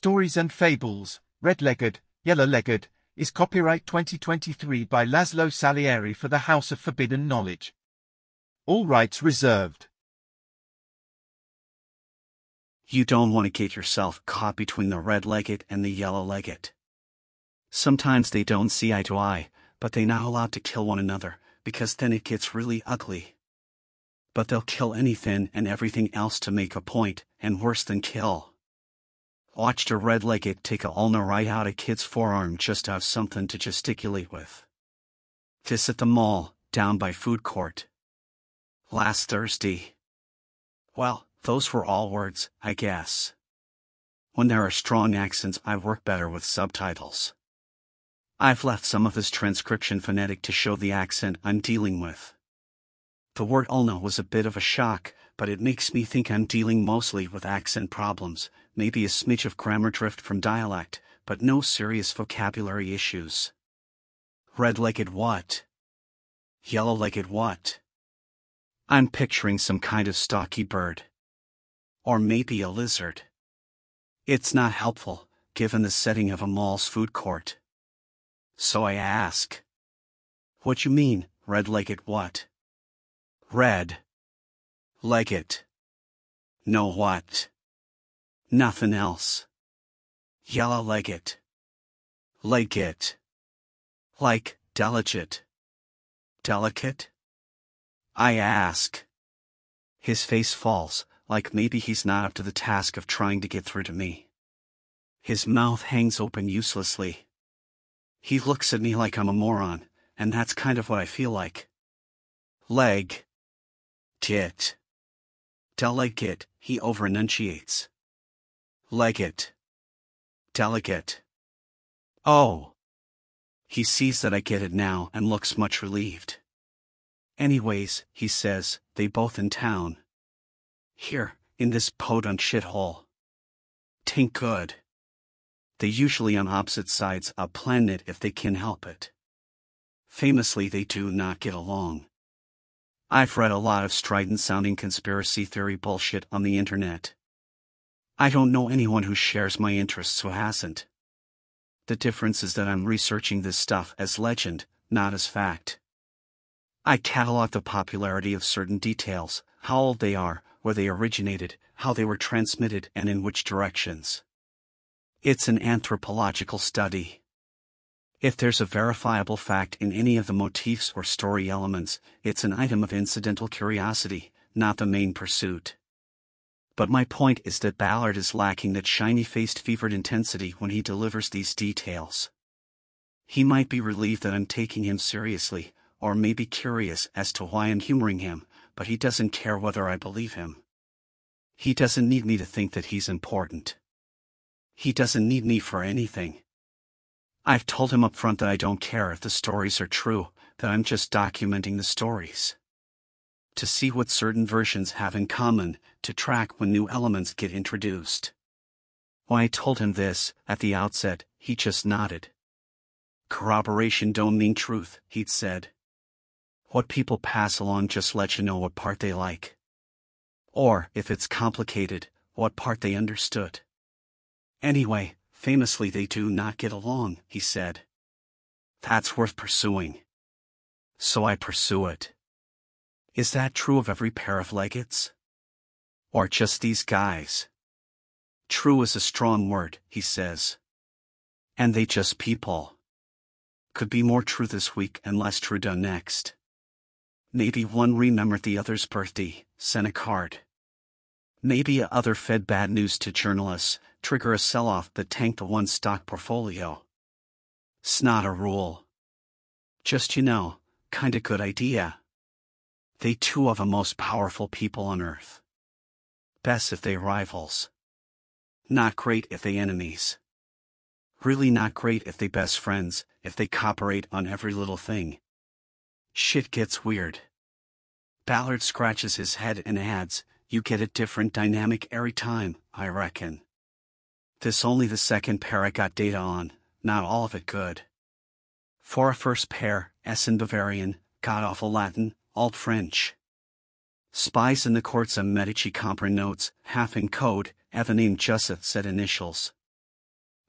Stories and Fables, Red-Legged, Yellow-Legged, is copyright 2023 by Laszlo Salieri for the House of Forbidden Knowledge. All rights reserved. You don't want to get yourself caught between the red-legged and the yellow-legged. Sometimes they don't see eye to eye, but they're not allowed to kill one another, because then it gets really ugly. But they'll kill anything and everything else to make a point, and worse than kill. Watched a red-legged take a ulna right out a kid's forearm just to have something to gesticulate with. This at the mall, down by food court. Last Thursday. Well, those were all words, I guess. When there are strong accents I work better with subtitles. I've left some of this transcription phonetic to show the accent I'm dealing with. The word ulna was a bit of a shock, but it makes me think I'm dealing mostly with accent problems, maybe a smidge of grammar drift from dialect, but no serious vocabulary issues. Red-legged what? Yellow-legged what? I'm picturing some kind of stocky bird. Or maybe a lizard. It's not helpful, given the setting of a mall's food court. So I ask. What you mean, red-legged what? Red. Legged. No what? Nothing else. Yellow like it. Like, it. Like delicate. Delicate? I ask. His face falls, like maybe he's not up to the task of trying to get through to me. His mouth hangs open uselessly. He looks at me like I'm a moron, and that's kind of what I feel like. Leg. Tit. Delicate, he over-enunciates. Legate. Delicate. Oh. He sees that I get it now and looks much relieved. Anyways, he says, they both in town. Here, in this podunk shithole. Tain't good. They usually on opposite sides a planet if they can help it. Famously they do not get along. I've read a lot of strident-sounding conspiracy theory bullshit on the internet. I don't know anyone who shares my interests who hasn't. The difference is that I'm researching this stuff as legend, not as fact. I catalog the popularity of certain details, how old they are, where they originated, how they were transmitted and in which directions. It's an anthropological study. If there's a verifiable fact in any of the motifs or story elements, it's an item of incidental curiosity, not the main pursuit. But my point is that Ballard is lacking that shiny-faced fevered intensity when he delivers these details. He might be relieved that I'm taking him seriously, or maybe curious as to why I'm humoring him, but he doesn't care whether I believe him. He doesn't need me to think that he's important. He doesn't need me for anything. I've told him up front that I don't care if the stories are true, that I'm just documenting the stories to see what certain versions have in common, to track when new elements get introduced. When I told him this, at the outset, he just nodded. Corroboration don't mean truth, he'd said. What people pass along just let you know what part they like. Or, if it's complicated, what part they understood. Anyway, famously they do not get along, he said. That's worth pursuing. So I pursue it. Is that true of every pair of legates? Or just these guys? True is a strong word, he says. And they just people. Could be more true this week and less true done next. Maybe one remembered the other's birthday, sent a card. Maybe a other fed bad news to journalists, trigger a sell-off that tanked the one stock portfolio. It's not a rule. Just you know, kinda good idea. They two are the most powerful people on earth. Best if they rivals. Not great if they enemies. Really not great if they best friends, if they cooperate on every little thing. Shit gets weird. Ballard scratches his head and adds, you get a different dynamic every time, I reckon. This only the second pair I got data on, not all of it good. For a first pair, Essen Bavarian, god-awful Latin, Alt French. Spies in the courts of Medici Compre notes, half in code, name Joseph said initials.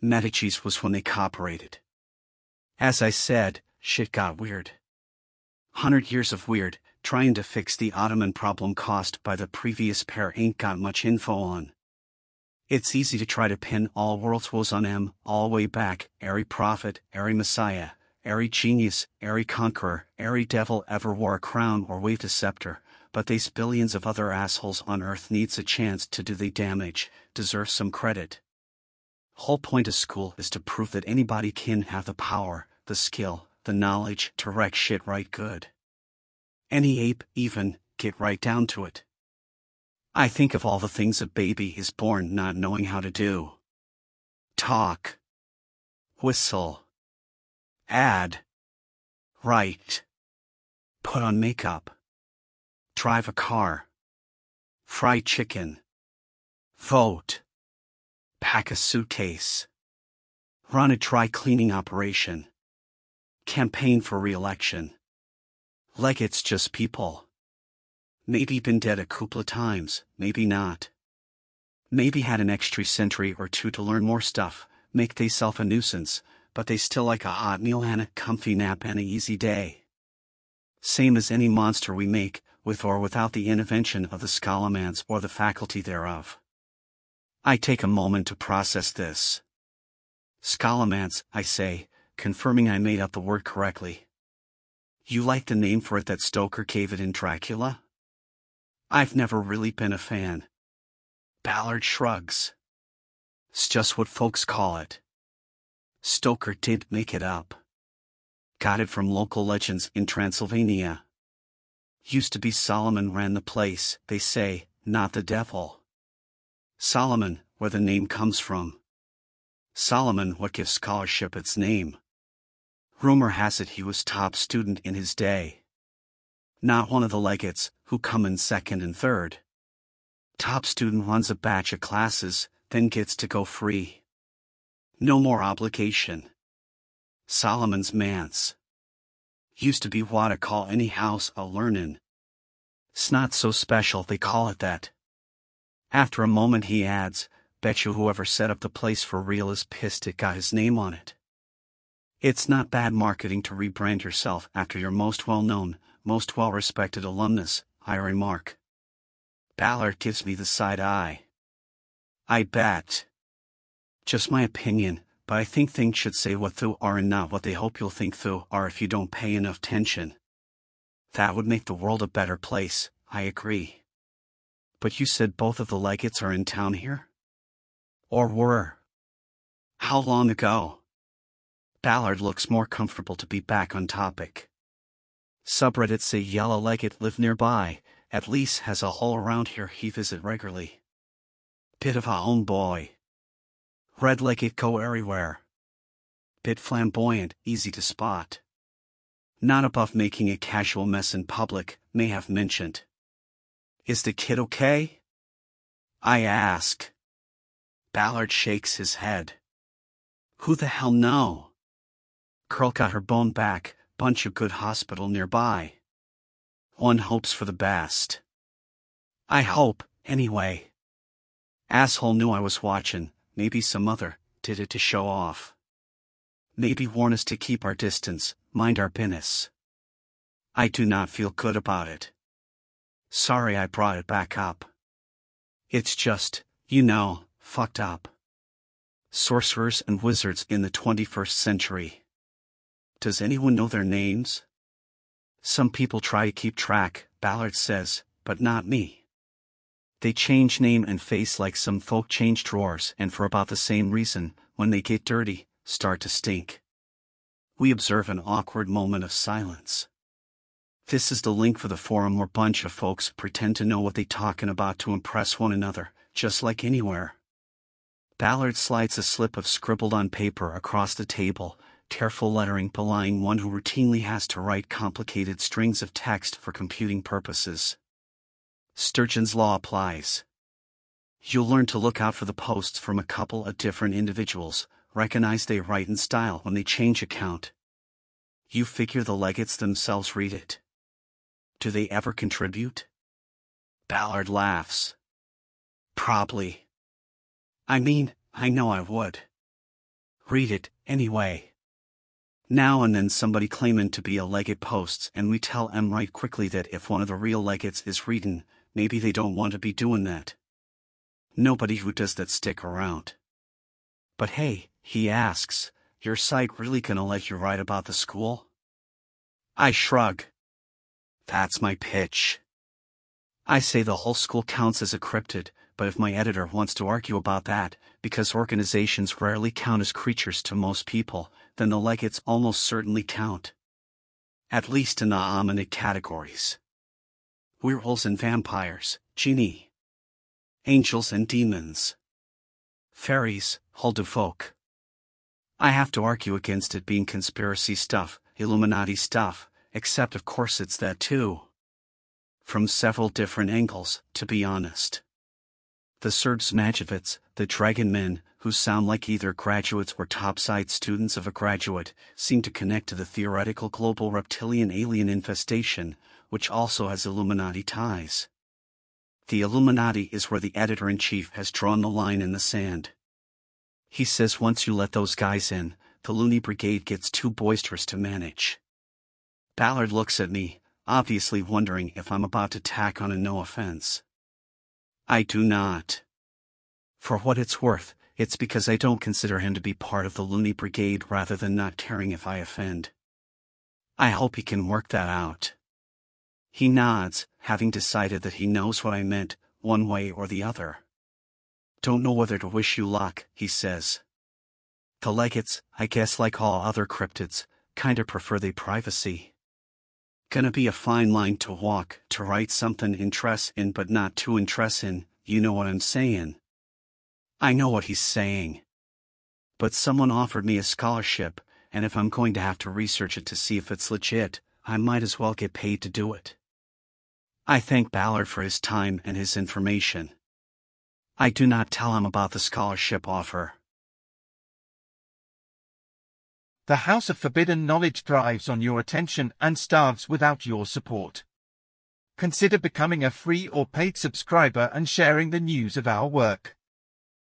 Medici's was when they cooperated. As I said, shit got weird. Hundred years of weird, trying to fix the Ottoman problem caused by the previous pair ain't got much info on. It's easy to try to pin all world's woes on M, all way back, every prophet, every messiah, every genius, every conqueror, every devil ever wore a crown or waved a scepter, but these billions of other assholes on earth needs a chance to do the damage, deserve some credit. Whole point of school is to prove that anybody can have the power, the skill, the knowledge to wreck shit right good. Any ape, even, get right down to it. I think of all the things a baby is born not knowing how to do. Talk. Whistle. Add. Write. Put on makeup. Drive a car. Fry chicken. Vote. Pack a suitcase. Run a dry cleaning operation. Campaign for re-election. Like it's just people. Maybe been dead a couple of times, maybe not. Maybe had an extra century or two to learn more stuff, make they self a nuisance, but they still like a hot meal and a comfy nap and a easy day. Same as any monster we make, with or without the intervention of the Scholomance or the faculty thereof. I take a moment to process this. Scholomance, I say, confirming I made up the word correctly. You like the name for it that Stoker gave it in Dracula? I've never really been a fan. Ballard shrugs. It's just what folks call it. Stoker did make it up. Got it from local legends in Transylvania. Used to be Solomon ran the place, they say, not the devil. Solomon, where the name comes from. Solomon what gives scholarship its name. Rumor has it he was top student in his day. Not one of the legates, who come in second and third. Top student runs a batch of classes, then gets to go free. No more obligation. Solomon's manse. Used to be what I call any house a learnin'. It's not so special they call it that. After a moment he adds, bet you whoever set up the place for real is pissed it got his name on it. It's not bad marketing to rebrand yourself after your most well-known, most well-respected alumnus, I remark. Ballard gives me the side eye. I bet. Just my opinion, but I think things should say what they are and not what they hope you'll think they are if you don't pay enough attention. That would make the world a better place, I agree. But you said both of the legates are in town here? Or were? How long ago? Ballard looks more comfortable to be back on topic. Subreddits say Yellow Legate live nearby, at least has a hole around here he visit regularly. Bit of a own boy. Red Legate go everywhere. Bit flamboyant, easy to spot. Not above making a casual mess in public, may have mentioned. Is the kid okay? I ask. Ballard shakes his head. Who the hell know? Curl got her bone back, bunch of good hospital nearby. One hopes for the best. I hope, anyway. Asshole knew I was watching, maybe some other, did it to show off. Maybe warn us to keep our distance, mind our business. I do not feel good about it. Sorry I brought it back up. It's just, you know, fucked up. Sorcerers and wizards in the 21st century. Does anyone know their names? Some people try to keep track, Ballard says, but not me. They change name and face like some folk change drawers and for about the same reason, when they get dirty, start to stink. We observe an awkward moment of silence. This is the link for the forum where bunch of folks pretend to know what they talking about to impress one another, just like anywhere. Ballard slides a slip of scribbled on paper across the table, careful lettering belying one who routinely has to write complicated strings of text for computing purposes. Sturgeon's law applies. You'll learn to look out for the posts from a couple of different individuals, recognize they write in style when they change account. You figure the legates themselves read it. Do they ever contribute? Ballard laughs. Probably. I mean, I know I would. Read it, anyway. Now and then somebody claiming to be a legate posts and we tell tell 'em right quickly that if one of the real legates is reading, maybe they don't want to be doing that. Nobody who does that stick around. But hey, he asks, your site really gonna let you write about the school? I shrug. That's my pitch. I say the whole school counts as a cryptid, but if my editor wants to argue about that, because organizations rarely count as creatures to most people, then the legates almost certainly count. At least in the ominous categories. Werewolves and vampires, genie. Angels and demons. Fairies, folk. I have to argue against it being conspiracy stuff, Illuminati stuff, except of course it's that too. From several different angles, to be honest. The Serdsmajevits, the Dragon Men, who sound like either graduates or topside students of a graduate, seem to connect to the theoretical global reptilian alien infestation, which also has Illuminati ties. The Illuminati is where the editor-in-chief has drawn the line in the sand. He says once you let those guys in, the loony brigade gets too boisterous to manage. Ballard looks at me, obviously wondering if I'm about to tack on a no offense. I do not. For what it's worth, it's because I don't consider him to be part of the loony brigade rather than not caring if I offend. I hope he can work that out. He nods, having decided that he knows what I meant, one way or the other. Don't know whether to wish you luck, he says. The legates, I guess like all other cryptids, kinda prefer their privacy. Gonna be a fine line to walk, to write something interesting but not too interesting, you know what I'm saying. I know what he's saying. But someone offered me a scholarship, and if I'm going to have to research it to see if it's legit, I might as well get paid to do it. I thank Ballard for his time and his information. I do not tell him about the scholarship offer. The House of Forbidden Knowledge thrives on your attention and starves without your support. Consider becoming a free or paid subscriber and sharing the news of our work.